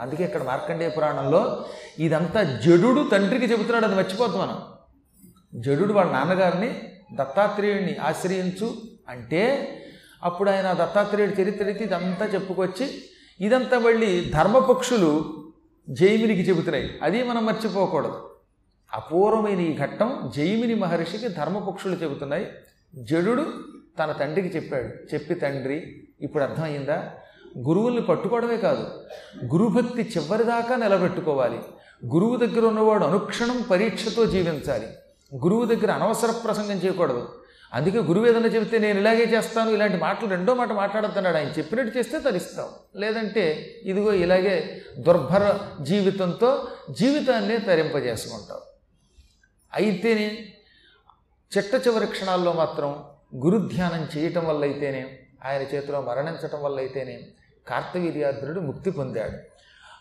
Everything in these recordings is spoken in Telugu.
అందుకే ఇక్కడ మార్కండేయ పురాణంలో ఇదంతా జడుడు తండ్రికి చెబుతున్నాడు అది మర్చిపోతాం మనం. జడుడు వాళ్ళ నాన్నగారిని దత్తాత్రేయుడిని ఆశ్రయించు అంటే అప్పుడు ఆయన దత్తాత్రేయుడి చరిత్రకి ఇదంతా చెప్పుకొచ్చి ఇదంతా మళ్ళీ ధర్మపక్షులు జైమినికి చెబుతున్నాయి. అది మనం మర్చిపోకూడదు. అపూర్వమైన ఈ ఘట్టం జైమిని మహర్షికి ధర్మపక్షులు చెబుతున్నాయి. జడుడు తన తండ్రికి చెప్పాడు చెప్పి తండ్రి ఇప్పుడు అర్థమైందా? గురువుల్ని పట్టుకోవడమే కాదు గురుభక్తి చివరిదాకా నిలబెట్టుకోవాలి. గురువు దగ్గర ఉన్నవాడు అనుక్షణం పరీక్షతో జీవించాలి. గురువు దగ్గర అనవసర ప్రసంగం చేయకూడదు. అందుకే గురువు ఏదైనా చెబితే నేను ఇలాగే చేస్తాను ఇలాంటి మాటలు రెండో మాట మాట్లాడుతున్నాడు ఆయన చెప్పినట్టు చేస్తే తరిస్తాం. లేదంటే ఇదిగో ఇలాగే దుర్భర జీవితంతో జీవితాన్నే తరింపజేసుకుంటాం. అయితేనే చిట్ట చివరి క్షణాల్లో మాత్రం గురుధ్యానం చేయటం వల్ల అయితేనే ఆయన చేతిలో మరణించటం వల్ల అయితేనే కార్తవీర్యార్జునుడు ముక్తి పొందాడు.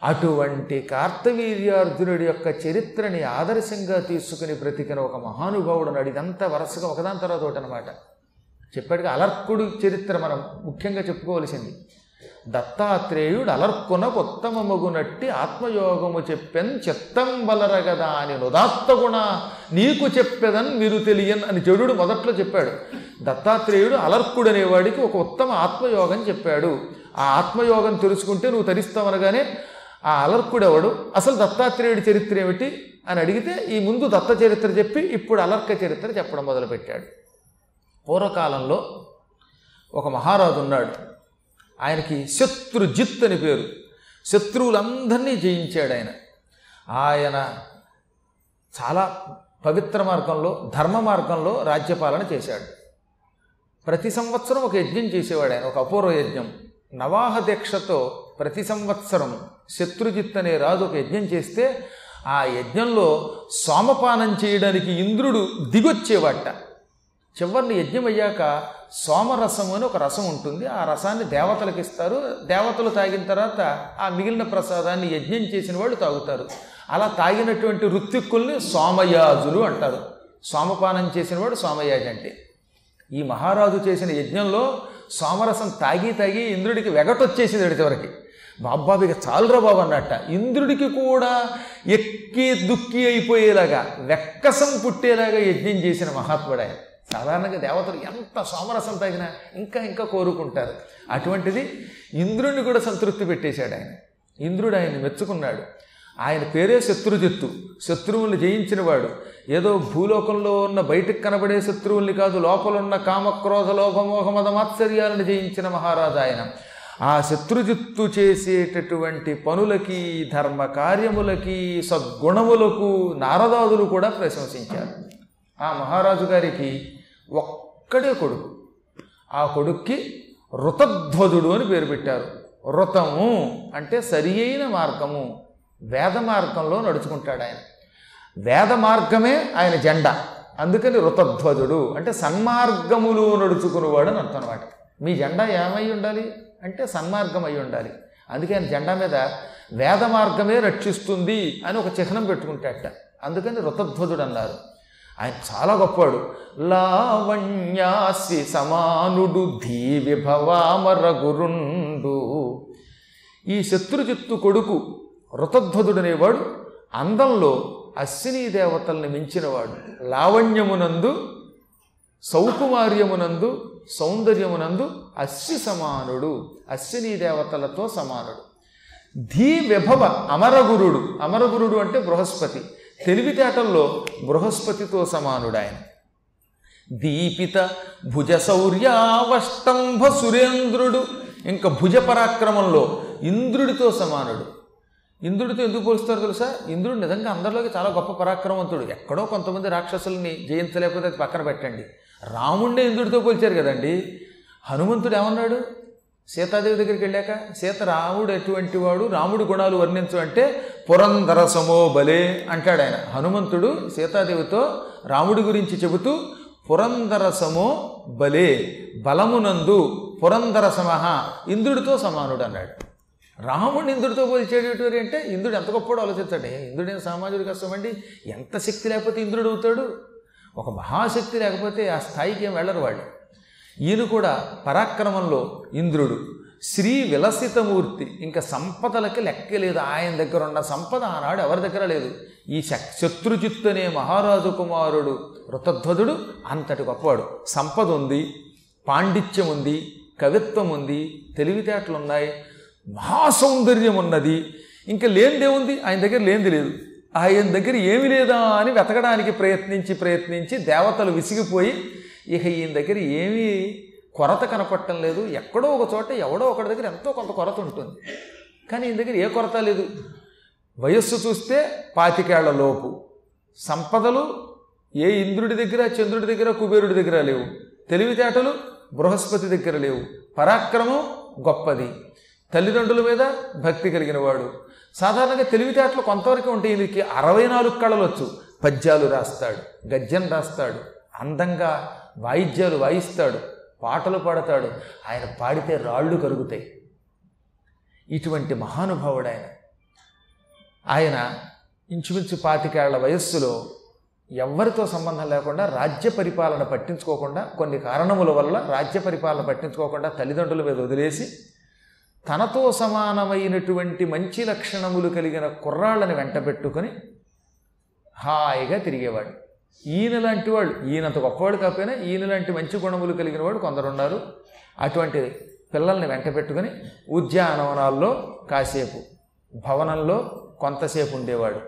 అటువంటి కార్తవీర్యార్జునుడి యొక్క చరిత్రని ఆదర్శంగా తీసుకుని బ్రతికిన ఒక మహానుభావుడు అడిదంతా ఇదంతా వరుసగా ఒకదాని తర్వాత ఒకటి అనమాట చెప్పాడుగా అలర్కుడు చరిత్ర మనం ముఖ్యంగా చెప్పుకోవలసింది. దత్తాత్రేయుడు అలర్కున ఉత్తమమగునట్టి ఆత్మయోగము చెప్పెన్ చిత్తం బలరగదా అని నుదాత్త గుణ నీకు చెప్పెదన్ మీరు తెలియన్ అని చెడుడు మొదట్లో చెప్పాడు. దత్తాత్రేయుడు అలర్కుడు అనేవాడికి ఒక ఉత్తమ ఆత్మయోగం చెప్పాడు. ఆ ఆత్మయోగం తెలుసుకుంటే నువ్వు తరిస్తావనగానే ఆ అలర్కుడెవడు? అసలు దత్తాత్రేయుడి చరిత్ర ఏమిటి? అని అడిగితే ఈ ముందు దత్త చరిత్ర చెప్పి ఇప్పుడు అలర్క చరిత్ర చెప్పడం మొదలుపెట్టాడు. పూర్వకాలంలో ఒక మహారాజు ఉన్నాడు. ఆయనకి శత్రుజిత్ అని పేరు. శత్రువులందరినీ జయించాడు ఆయన. ఆయన చాలా పవిత్ర మార్గంలో ధర్మ మార్గంలో రాజ్యపాలన చేశాడు. ప్రతి సంవత్సరం ఒక యజ్ఞం చేసేవాడు ఆయన ఒక అపూర్వ యజ్ఞం. నవాహ దీక్షతో ప్రతి సంవత్సరం శత్రుజిత్ అనే రాజు ఒక యజ్ఞం చేస్తే ఆ యజ్ఞంలో సోమపానం చేయడానికి ఇంద్రుడు దిగొచ్చేవాట. చివరిని యజ్ఞం అయ్యాక సోమరసం అని ఒక రసం ఉంటుంది. ఆ రసాన్ని దేవతలకు ఇస్తారు. దేవతలు తాగిన తర్వాత ఆ మిగిలిన ప్రసాదాన్ని యజ్ఞం చేసిన వాళ్ళు తాగుతారు. అలా తాగినటువంటి ఋత్విక్కుల్ని సోమయాజులు అంటారు. సోమపానం చేసినవాడు సోమయాజు అంటే. ఈ మహారాజు చేసిన యజ్ఞంలో సోమరసం తాగి తాగి ఇంద్రుడికి వెగటొచ్చేసింది చివరికి. బాబాబు ఇక చాలురా బాబు అన్నట్ట. ఇంద్రుడికి కూడా ఎక్కి దుక్కి అయిపోయేలాగా వెక్కసం పుట్టేలాగా యజ్ఞం చేసిన మహాత్ముడు ఆయన. సాధారణంగా దేవతలు ఎంత సోమరసం తాగినా ఇంకా ఇంకా కోరుకుంటారు. అటువంటిది ఇంద్రుడిని కూడా సంతృప్తి పెట్టేశాడు ఆయన. ఇంద్రుడు ఆయన్ని మెచ్చుకున్నాడు. ఆయన పేరే శత్రుజిత్తు. శత్రువుల్ని జయించినవాడు ఏదో భూలోకంలో ఉన్న బయటకు కనబడే శత్రువుల్ని కాదు లోపలున్న కామక్రోధ లోభమోహ మాత్సర్యాలను జయించిన మహారాజు ఆయన. ఆ శత్రుజిత్తు చేసేటటువంటి పనులకి ధర్మ కార్యములకి సద్గుణములకు నారదాదులు కూడా ప్రశంసించారు. ఆ మహారాజు గారికి ఒక్కడే కొడుకు. ఆ కొడుక్కి ఋతధ్వజుడు అని పేరు పెట్టారు. ఋతము అంటే సరి మార్గము. వేద మార్గంలో నడుచుకుంటాడు ఆయన. వేద మార్గమే ఆయన జెండా. అందుకని ఋతధ్వజుడు అంటే సన్మార్గములు నడుచుకునేవాడు అని అర్థం అనమాట మీ జెండా ఏమై ఉండాలి? అంటే సన్మార్గం అయి ఉండాలి. అందుకే ఆయన జెండా మీద వేద మార్గమే రక్షిస్తుంది అని ఒక చిహ్నం పెట్టుకుంటాట అందుకని ఋతధ్వజుడు అన్నారు. ఆయన చాలా గొప్పవాడు. లావణ్యాసి సమానుడు ధీ విభవామర గురుండు. ఈ శత్రుజిత్తు కొడుకు ఋతధ్వజుడనేవాడు అందంలో అశ్విని దేవతల్ని మించినవాడు. లావణ్యమునందు సౌకుమార్యమునందు సౌందర్యమునందు అశ్వి సమానుడు. అశ్విని దేవతలతో సమానుడు. ధీ విభవ అమరగురుడు. అమరగురుడు అంటే బృహస్పతి. తెలివితేటల్లో బృహస్పతితో సమానుడు ఆయన దీపిత భుజ శౌర్యావష్టంభ సురేంద్రుడు. ఇంకా భుజ పరాక్రమంలో ఇంద్రుడితో సమానుడు. ఇంద్రుడితో ఎందుకు పోలుస్తారు తెలుసా? ఇంద్రుడు నిజంగా అందరిలోకి చాలా గొప్ప పరాక్రమవంతుడు. ఎక్కడో కొంతమంది రాక్షసుల్ని జయించలేకపోతే అది పక్కన పెట్టండి. రాముణ్ణే ఇంద్రుడితో పోల్చారు కదండి. హనుమంతుడు ఏమన్నాడు? సీతాదేవి దగ్గరికి వెళ్ళాక సీత రాముడు ఎటువంటి వాడు? రాముడి గుణాలు వర్ణించు అంటే పురంధర సమో బలే అంటాడు ఆయన. హనుమంతుడు సీతాదేవితో రాముడి గురించి చెబుతూ పురంధర సమో బలే బలమునందు పురంధర సమహ ఇంద్రుడితో సమానుడు అన్నాడు రాముడిని ఇంద్రుడితో పోల్చేటటువంటి అంటే ఇంద్రుడు ఎంత గొప్పడో ఆలోచించండి. ఇంద్రుడేం సామాజిక కష్టం ఎంత శక్తి లేకపోతే ఇంద్రుడు అవుతాడు? ఒక మహాశక్తి లేకపోతే ఆ స్థాయికి ఏం వెళ్ళరు వాళ్ళు. ఈయన కూడా పరాక్రమంలో ఇంద్రుడు. శ్రీ విలసితమూర్తి. ఇంకా సంపదలకి లెక్క లేదు. ఆయన దగ్గర ఉన్న సంపద ఆనాడు ఎవరి దగ్గర లేదు. ఈ శత్రుజిత్తు అనే మహారాజు కుమారుడు ఋతధ్వజుడు అంతటి గొప్పవాడు. సంపద ఉంది పాండిత్యం ఉంది కవిత్వం ఉంది తెలివితేటలు ఉన్నాయి మహాసౌందర్యం ఉన్నది. ఇంకా లేనిదేముంది ఆయన దగ్గర లేనిది లేదు. ఆయన దగ్గర ఏమి లేదా అని వెతకడానికి ప్రయత్నించి ప్రయత్నించి దేవతలు విసిగిపోయి ఇక ఈయన దగ్గర ఏమీ కొరత కనపడటం లేదు. ఎక్కడో ఒక చోట ఎవడో ఒకటి దగ్గర ఎంతో కొంత కొరత ఉంటుంది. కానీ ఈయన దగ్గర ఏ కొరత లేదు. వయస్సు చూస్తే పాతికేళ్ళ లోపు. సంపదలు ఏ ఇంద్రుడి దగ్గర చంద్రుడి దగ్గర కుబేరుడి దగ్గర లేవు. తెలివితేటలు బృహస్పతి దగ్గర లేవు. పరాక్రమం గొప్పది. తల్లిదండ్రుల మీద భక్తి కలిగిన వాడు సాధారణంగా తెలివితేటలు కొంతవరకు ఉంటే ఈయనకి అరవై నాలుగు కళలు వచ్చు పద్యాలు రాస్తాడు గద్యం రాస్తాడు అందంగా వాయిద్యాలు వాయిస్తాడు పాటలు పాడతాడు. ఆయన పాడితే రాళ్ళు కరుగుతాయి. ఇటువంటి మహానుభావుడు ఆయన. ఆయన ఇంచుమించు పాతికేళ్ళ వయస్సులో ఎవ్వరితో సంబంధం లేకుండా రాజ్య పరిపాలన పట్టించుకోకుండా కొన్ని కారణముల వల్ల రాజ్య పరిపాలన పట్టించుకోకుండా తల్లిదండ్రుల మీద వదిలేసి తనతో సమానమైనటువంటి మంచి లక్షణములు కలిగిన కుర్రాళ్ళని వెంటబెట్టుకొని హాయిగా తిరిగేవాడు. ఈయన లాంటి వాళ్ళు ఈయనంత గొప్పవాడు కాకపోయినా ఈయన లాంటి మంచి గుణములు కలిగిన వాడు కొందరున్నారు. అటువంటి పిల్లల్ని వెంట పెట్టుకుని ఉద్యానవనాల్లో కాసేపు భవనంలో కొంతసేపు ఉండేవాడు.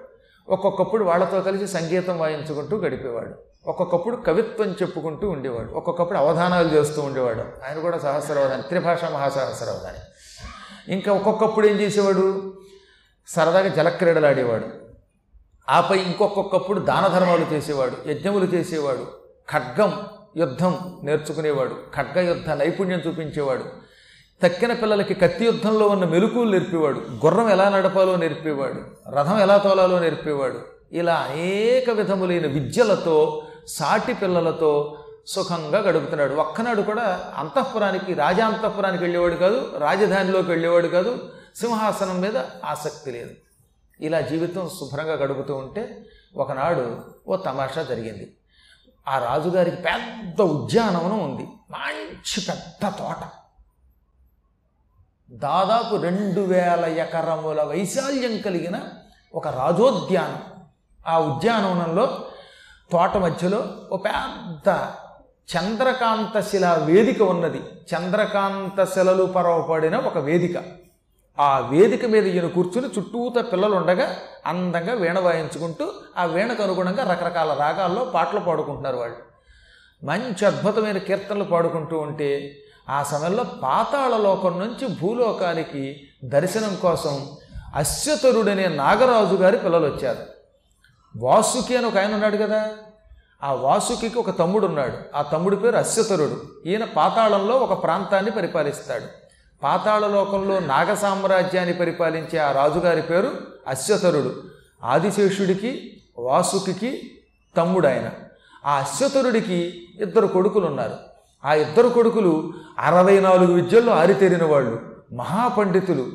ఒక్కొక్కప్పుడు వాళ్ళతో కలిసి సంగీతం వాయించుకుంటూ గడిపేవాడు. ఒక్కొక్కప్పుడు కవిత్వం చెప్పుకుంటూ ఉండేవాడు. ఒక్కొక్కప్పుడు అవధానాలు చేస్తూ ఉండేవాడు. ఆయన కూడా సహస్రవధాని త్రిభాష మహాసహస్రవధాని. ఇంకా ఒక్కొక్కప్పుడు ఏం చేసేవాడు? సరదాగా జలక్రీడలు ఆడేవాడు. ఆపై ఇంకొక్కొక్కప్పుడు దాన ధర్మాలు చేసేవాడు యజ్ఞములు చేసేవాడు ఖడ్గం యుద్ధం నేర్చుకునేవాడు ఖడ్గ యుద్ధ నైపుణ్యం చూపించేవాడు. తక్కిన పిల్లలకి కత్తి యుద్ధంలో ఉన్న మెలకువలు నేర్పేవాడు గుర్రం ఎలా నడపాలో నేర్పేవాడు రథం ఎలా తోలాలో నేర్పేవాడు. ఇలా అనేక విధములైన విద్యలతో సాటి పిల్లలతో సుఖంగా గడుపుతున్నాడు. ఒక్కనాడు కూడా అంతఃపురానికి రాజాంతఃపురానికి వెళ్ళేవాడు కాదు రాజధానిలోకి వెళ్ళేవాడు కాదు సింహాసనం మీద ఆసక్తి లేదు. ఇలా జీవితం శుభ్రంగా గడుపుతూ ఉంటే ఒకనాడు ఓ తమాషా జరిగింది. ఆ రాజుగారికి పెద్ద ఉద్యానవనం ఉంది. మంచి పెద్ద తోట. దాదాపు రెండు వేల ఎకరముల వైశాల్యం కలిగిన ఒక రాజోద్యానం. ఆ ఉద్యానవనంలో తోట మధ్యలో ఒక పెద్ద చంద్రకాంత శిల వేదిక ఉన్నది. చంద్రకాంత శిలలు పరవపడిన ఒక వేదిక. ఆ వేదిక మీద ఈయన కూర్చుని చుట్టూత పిల్లలు ఉండగా అందంగా వీణ వాయించుకుంటూ ఆ వీణకు అనుగుణంగా రకరకాల రాగాల్లో పాటలు పాడుకుంటున్నారు వాళ్ళు. మంచి అద్భుతమైన కీర్తనలు పాడుకుంటూ ఉంటే ఆ సమయంలో పాతాళ లోకం నుంచి భూలోకానికి దర్శనం కోసం అశ్వతరుడనే నాగరాజు గారి పిల్లలు వచ్చారు వాసుకి అని ఒక ఆయన ఉన్నాడు కదా ఆ వాసుకి ఒక తమ్ముడు ఉన్నాడు ఆ తమ్ముడి పేరు అశ్వతరుడు. ఈయన పాతాళంలో ఒక ప్రాంతాన్ని పరిపాలిస్తాడు. పాతాళ లోకంలో నాగ సామ్రాజ్యాన్ని పరిపాలించే ఆ రాజుగారి పేరు అశ్వతరుడు. ఆదిశేషుడికి వాసుకి తమ్ముడు ఆయన ఆ అశ్వతరుడికి ఇద్దరు కొడుకులు ఉన్నారు ఆ ఇద్దరు కొడుకులు అరవై నాలుగు విద్యల్లో ఆరితేరిన వాళ్ళు మహాపండితులు.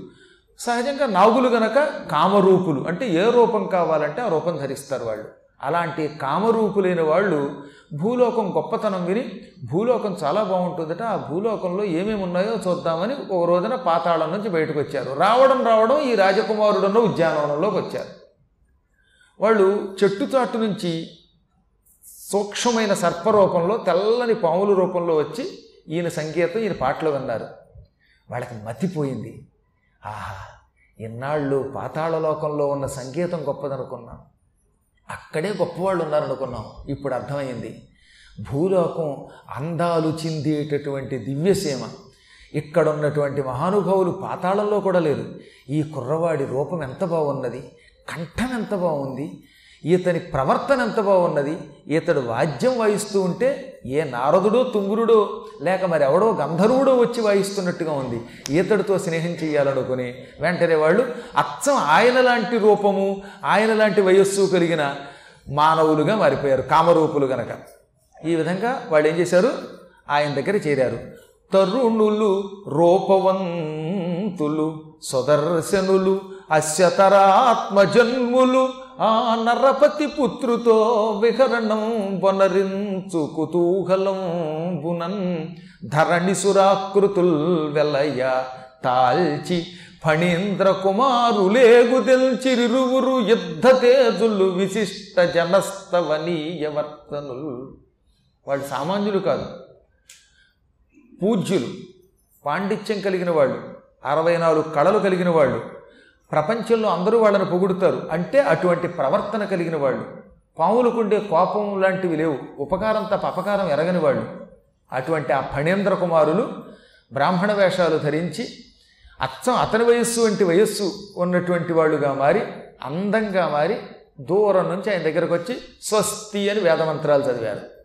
సహజంగా నాగులు గనక కామరూపులు అంటే ఏ రూపం కావాలంటే ఆ రూపం ధరిస్తారు వాళ్ళు. అలాంటి కామరూపులైన వాళ్ళు భూలోకం గొప్పతనం విని భూలోకం చాలా బాగుంటుందట ఆ భూలోకంలో ఏమేమి ఉన్నాయో చూద్దామని ఒక రోజున పాతాళం నుంచి బయటకు వచ్చారు. రావడం రావడం ఈ రాజకుమారుడున్న ఉద్యానవనంలోకి వచ్చారు. వాళ్ళు చెట్టు చాటు నుంచి సూక్ష్మమైన సర్పరూపంలో తెల్లని పాముల రూపంలో వచ్చి ఈయన సంగీతం ఈయన పాటలు విన్నారు. వాళ్ళకి మతిపోయింది. ఆహా ఇన్నాళ్ళు పాతాళలోకంలో ఉన్న సంగీతం గొప్పదనుకున్నాం. అక్కడే గొప్పవాళ్ళు ఉన్నారనుకున్నాం. ఇప్పుడు అర్థమైంది. భూలోకం అందాలు చిందేటటువంటి దివ్యసీమ. ఇక్కడ ఉన్నటువంటి మహానుభావులు పాతాళంలో కూడా లేరు. ఈ కుర్రవాడి రూపం ఎంత బాగున్నది? కంఠం ఎంత బాగుంది? ఇతని ప్రవర్తన ఎంత బాగున్నది? ఇతడు వాద్యం వాయిస్తూ ఉంటే ఏ నారదుడో తుంగురుడో లేక మరి ఎవడో గంధర్వుడో వచ్చి వాయిస్తున్నట్టుగా ఉంది. ఈతడితో స్నేహం చేయాలనుకుని వెంటనే వాళ్ళు అచ్చం ఆయన లాంటి రూపము ఆయన లాంటి వయస్సు కలిగిన మానవులుగా మారిపోయారు కామరూపులు గనక. ఈ విధంగా వాళ్ళు ఏం చేశారు? ఆయన దగ్గర చేరారు. తరుణులు రూపవంతులు సుదర్శనులు అశ్యతరాత్మజన్ములు ఆ నరపతి పుత్రుతో విహరణం వనరించు కుతూహలం బునన్ ధరణి సురాకృతుల్ వెలయ తాల్చి ఫణీంద్ర కుమారులేగు తెల్చిరువురు యుద్ధ తేజులు విశిష్ట జనస్తవనీయవర్తనులు వాళ్ళు సామాన్యులు కాదు. పూజ్యులు. పాండిత్యం కలిగిన వాళ్ళు. అరవై నాలుగు కళలు కలిగిన వాళ్ళు. ప్రపంచంలో అందరూ వాళ్ళని పొగుడుతారు. అంటే అటువంటి ప్రవర్తన కలిగిన వాళ్ళు. పాములకుండే కోపం లాంటివి లేవు. ఉపకారం తప్ప అపకారం ఎరగని వాళ్ళు. అటువంటి ఆ ఫణేంద్ర కుమారులు బ్రాహ్మణ వేషాలు ధరించి అచ్చం అతని వయస్సు వంటి వయస్సు ఉన్నటువంటి వాళ్ళుగా మారి అందంగా మారి దూరం నుంచి ఆయన దగ్గరకు వచ్చి స్వస్తి అని వేదమంత్రాలు చదివారు.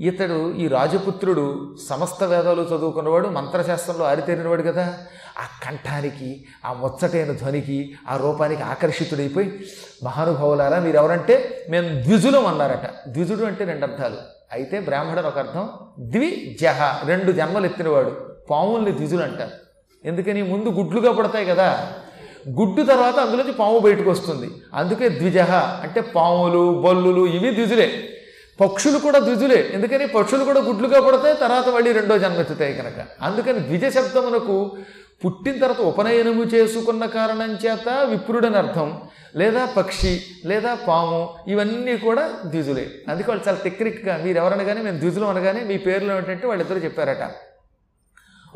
ఇతడు ఈ రాజపుత్రుడు సమస్త వేదాలు చదువుకున్నవాడు మంత్రశాస్త్రంలో ఆరితేరినవాడు కదా. ఆ కంఠానికి ఆ ముచ్చటైన ధ్వనికి ఆ రూపానికి ఆకర్షితుడైపోయి మహానుభావులారా మీరు ఎవరంటే మేము ద్విజులం అన్నారట. ద్విజుడు అంటే రెండు అర్థాలు. అయితే బ్రాహ్మణుడు ఒక అర్థం ద్వి జహ రెండు జన్మలు ఎత్తినవాడు. పాముల్ని ద్విజులు అంటారు. ఎందుకని? ముందు గుడ్లుగా పడతాయి కదా. గుడ్డు తర్వాత అందులోంచి పాము బయటకు వస్తుంది. అందుకే ద్విజహ అంటే పాములు బొల్లులు ఇవి ద్విజులే. పక్షులు కూడా ద్విజులే. ఎందుకని? పక్షులు కూడా గుడ్లుగా పడతాయి తర్వాత మళ్ళీ రెండో జన్మెత్తుతాయి కనుక. అందుకని ద్విజ శబ్దమునకు పుట్టిన తర్వాత ఉపనయనము చేసుకున్న కారణం చేత విప్రుడని అర్థం. లేదా పక్షి లేదా పాము ఇవన్నీ కూడా ద్విజులే. అందుకే వాళ్ళు చాలా టెక్నిక్గా మీరు ఎవరనగానే మేము ద్విజులు అనగానే మీ పేర్లు ఏమిటంటే వాళ్ళిద్దరూ చెప్పారట.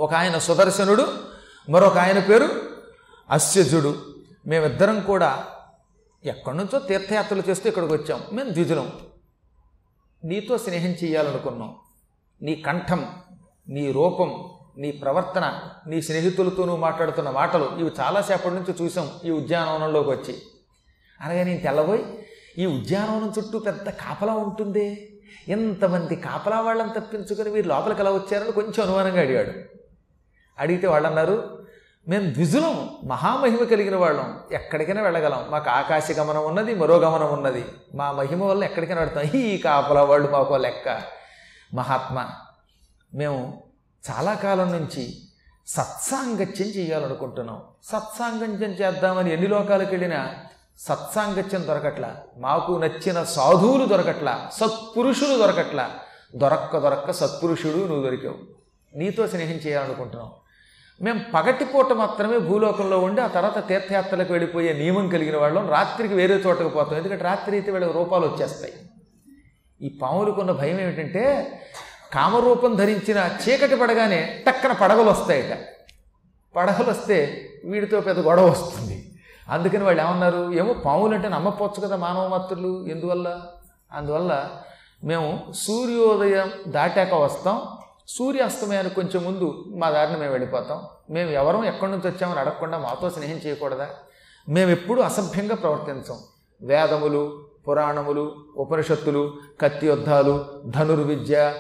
ఒక ఆయన సుదర్శనుడు మరొక ఆయన పేరు అస్యజుడు మేమిద్దరం కూడా ఎక్కడి నుంచో తీర్థయాత్రలు చేస్తూ ఇక్కడికి వచ్చాం. మేము ద్విజులం. నీతో స్నేహం చేయాలనుకున్నాం. నీ కంఠం నీ రూపం నీ ప్రవర్తన నీ స్నేహితులతో నువ్వు మాట్లాడుతున్న మాటలు ఇవి చాలాసేపటి నుంచి చూసాం ఈ ఉద్యానవనంలోకి వచ్చి. అనగా నేను తెల్లబోయి ఈ ఉద్యానవనం చుట్టూ పెద్ద కాపలా ఉంటుందే? ఎంతమంది కాపలా వాళ్ళని తప్పించుకొని మీరు లోపలికి ఎలా వచ్చారని కొంచెం అనుమానంగా అడిగాడు. అడిగితే వాళ్ళు అన్నారు మేము ద్విజులం మహామహిమ కలిగిన వాళ్ళం. ఎక్కడికైనా వెళ్ళగలం. మాకు ఆకాశ గమనం ఉన్నది మరో గమనం ఉన్నది. మా మహిమ వల్ల ఎక్కడికైనా వెళ్తాం. ఈ కాపలా వాళ్ళు మాకు లెక్క. మహాత్మ మేము చాలా కాలం నుంచి సత్సాంగత్యం చేయాలనుకుంటున్నాం. సత్సాంగత్యం చేద్దామని ఎన్ని లోకాలకు వెళ్ళినా సత్సాంగత్యం దొరకట్ల. మాకు నచ్చిన సాధువులు దొరకట్ల. సత్పురుషులు దొరకట్ల. దొరక్క దొరక్క సత్పురుషుడు నువ్వు దొరికావు. నీతో స్నేహం చేయాలనుకుంటున్నాం. మేము పగటిపూట మాత్రమే భూలోకంలో ఉండి ఆ తర్వాత తీర్థయాత్రలకు వెళ్ళిపోయే నియమం కలిగిన వాళ్ళం. రాత్రికి వేరే చోటకు పోతాం. ఎందుకంటే రాత్రి అయితే వీళ్ళకి రూపాలు వచ్చేస్తాయి. ఈ పాములకున్న భయం ఏమిటంటే కామరూపం ధరించిన చీకటి పడగానే టక్కన పడగలు వస్తాయట. పడగలు వస్తే వీడితో పెద్ద గొడవ వస్తుంది. అందుకని వాళ్ళు ఏమన్నారు ఏమో పాములు అంటే నమ్మపోవచ్చు కదా మానవ మాత్రులు. ఎందువల్ల? అందువల్ల మేము సూర్యోదయం దాటాక వస్తాం. సూర్యాస్తమయానికి కొంచెం ముందు మా దారిని మేము వెళ్ళిపోతాం. మేము ఎవరం ఎక్కడి నుంచి వచ్చామని అడగకుండా మాతో స్నేహం చేయకూడదా? మేము ఎప్పుడూ అసభ్యంగా ప్రవర్తించం. వేదములు పురాణములు ఉపనిషత్తులు కత్తి యుద్ధాలు ధనుర్విద్య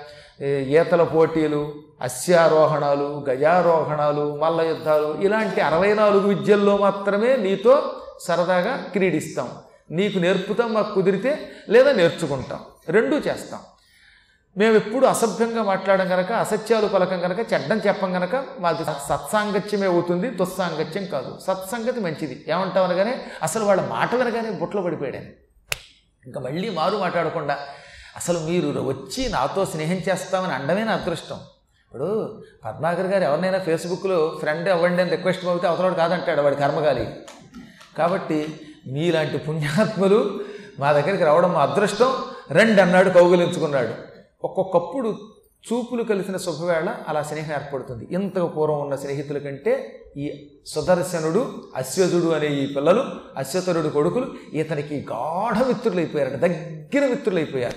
ఈతల పోటీలు అశ్వారోహణాలు గజారోహణాలు మల్ల యుద్ధాలు ఇలాంటి అరవై నాలుగు విద్యల్లో మాత్రమే నీతో సరదాగా క్రీడిస్తాం. నీకు నేర్పుతాం మాకు కుదిరితే లేదా నేర్చుకుంటాం. రెండూ చేస్తాం. మేము ఎప్పుడు అసభ్యంగా మాట్లాడడం కనుక అసత్యాలు పలకం కనుక చెడ్డం చెప్పం కనుక మాది సత్సాంగత్యమే అవుతుంది దుస్సాంగత్యం కాదు. సత్సంగతి మంచిది. ఏమంటాం అనగానే అసలు వాళ్ళ మాట వినగానే బుట్లో పడిపోయాడు. ఇంకా మళ్ళీ మారు మాట్లాడకుండా అసలు మీరు వచ్చి నాతో స్నేహం చేస్తామని అండమే నా అదృష్టం. ఇప్పుడు పద్మాకర్ గారు ఎవరినైనా ఫేస్బుక్లో ఫ్రెండ్ అవ్వండి అని రిక్వెస్ట్ పంపితే అవతలవాడు కాదంటాడు వాడి కర్మగాలి. కాబట్టి మీలాంటి పుణ్యాత్ములు మా దగ్గరికి రావడం మా అదృష్టం. రెండు అన్నాడు కౌగులించుకున్నాడు. ఒక్కొక్కప్పుడు చూపులు కలిసిన శుభవేళ అలా స్నేహం ఏర్పడుతుంది. ఇంతకు పూర్వం ఉన్న స్నేహితుల కంటే ఈ సుదర్శనుడు అశ్వజుడు అనే ఈ పిల్లలు అశ్వతరుడు కొడుకులు ఇతనికి గాఢ మిత్రులైపోయారట అయిపోయారు దగ్గర మిత్రులైపోయారు. అయిపోయారు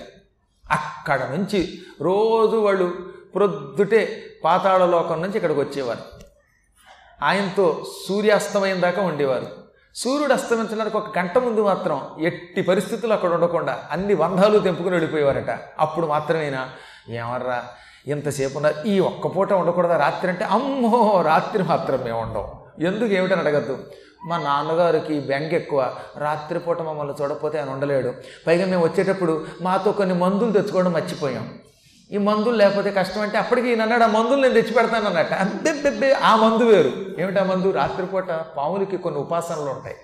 అక్కడ నుంచి రోజు వాళ్ళు ప్రొద్దుటే పాతాళలోకం నుంచి ఇక్కడికి వచ్చేవారు. ఆయనతో సూర్యాస్తమయం దాకా ఉండేవారు. సూర్యుడు అస్తమించడానికి ఒక గంట ముందు మాత్రం ఎట్టి పరిస్థితులు అక్కడ ఉండకుండా అన్ని బంధాలు తెంపుకుని వెళ్ళిపోయేవారట. అప్పుడు మాత్రమేనా? ఏమర్రా ఇంతసేపు ఉన్న ఈ ఒక్క పూట ఉండకూడదా రాత్రి అంటే అమ్మో రాత్రి మాత్రం మేము ఉండం. ఎందుకు ఏమిటని అడగద్దు. మా నాన్నగారికి బెంగ ఎక్కువ. రాత్రిపూట మమ్మల్ని చూడకపోతే ఆయన ఉండలేడు. పైగా మేము వచ్చేటప్పుడు మాతో కొన్ని మందులు తెచ్చుకోవడం మర్చిపోయాం. ఈ మందులు లేకపోతే కష్టం అంటే అప్పటికి ఈయన అన్నాడు ఆ మందులు నేను తెచ్చి పెడతాను అన్నట్టు. అబ్బెబ్బెబ్బే ఆ మందు వేరు. ఏమిటి ఆ మందు? రాత్రిపూట పాములకి కొన్ని ఉపాసనలు ఉంటాయి.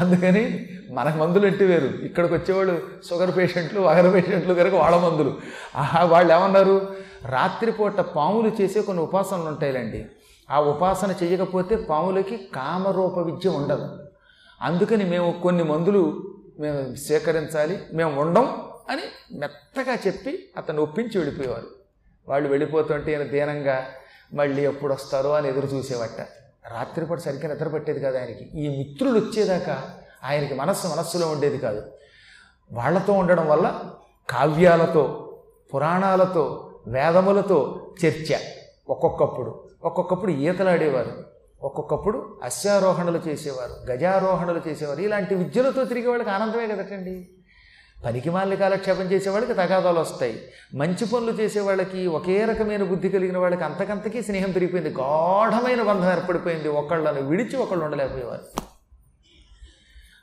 అందుకని మన మందులు అంటే వేరు. ఇక్కడికి వచ్చేవాళ్ళు షుగర్ పేషెంట్లు వగర పేషెంట్లు కనుక వాళ్ళ మందులు. వాళ్ళు ఏమన్నారు? రాత్రిపూట పాములు చేసే కొన్ని ఉపాసనలు ఉంటాయిలండి. ఆ ఉపాసన చేయకపోతే పాములకి కామరూప విద్య ఉండదు. అందుకని మేము కొన్ని మందులు మేము సేకరించాలి. మేము ఉండం అని మెత్తగా చెప్పి అతను ఒప్పించి వెళ్ళిపోయేవారు. వాళ్ళు వెళ్ళిపోతుంటే ఈయన దీనంగా మళ్ళీ ఎప్పుడు వస్తారో అని ఎదురు చూసేవట. రాత్రిపూట సరిగ్గా నిద్ర పట్టేది కాదు ఆయనకి. ఈ మిత్రులు వచ్చేదాకా ఆయనకి మనస్సు మనస్సులో ఉండేది కాదు. వాళ్ళతో ఉండడం వల్ల కావ్యాలతో పురాణాలతో వేదములతో చర్చ ఒక్కొక్కప్పుడు. ఒక్కొక్కప్పుడు ఈతలాడేవారు ఒక్కొక్కప్పుడు అశ్వారోహణలు చేసేవారు గజారోహణలు చేసేవారు. ఇలాంటి విద్యలతో తిరిగే వాళ్ళకి ఆనందమే కదటండి. పనికి మాలిన కాలక్షేపం చేసేవాళ్ళకి తగాదాలు వస్తాయి. మంచి పనులు చేసేవాళ్ళకి ఒకే రకమైన బుద్ధి కలిగిన వాళ్ళకి అంతకంతకీ స్నేహం పెరిగిపోయింది. గాఢమైన బంధం ఏర్పడిపోయింది. ఒకళ్ళని విడిచి ఒకళ్ళు ఉండలేకపోయేవారు.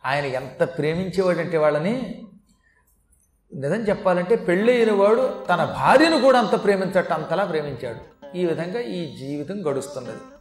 ఆయన ఎంత ప్రేమించేవాడంటే వాళ్ళని నిజం చెప్పాలంటే పెళ్ళైన వాడు తన భార్యను కూడా అంత ప్రేమించట అంతలా ప్రేమించాడు. ఈ విధంగా ఈ జీవితం గడుస్తున్నది.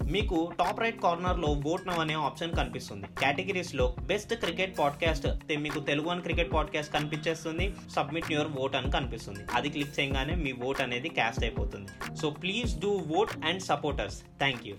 మీకు టాప్ రైట్ కార్నర్లో ఓట్ నవ్ అనే ఆప్షన్ కనిపిస్తుంది. కేటగిరీస్లో బెస్ట్ క్రికెట్ పాడ్కాస్ట్ మీకు తెలుగు అని క్రికెట్ పాడ్కాస్ట్ కనిపించేస్తుంది. సబ్మిట్ యువర్ ఓట్ అని కనిపిస్తుంది. అది క్లిక్ చేయగానే మీ ఓట్ అనేది క్యాస్ట్ అయిపోతుంది. So please do vote and supporters thank you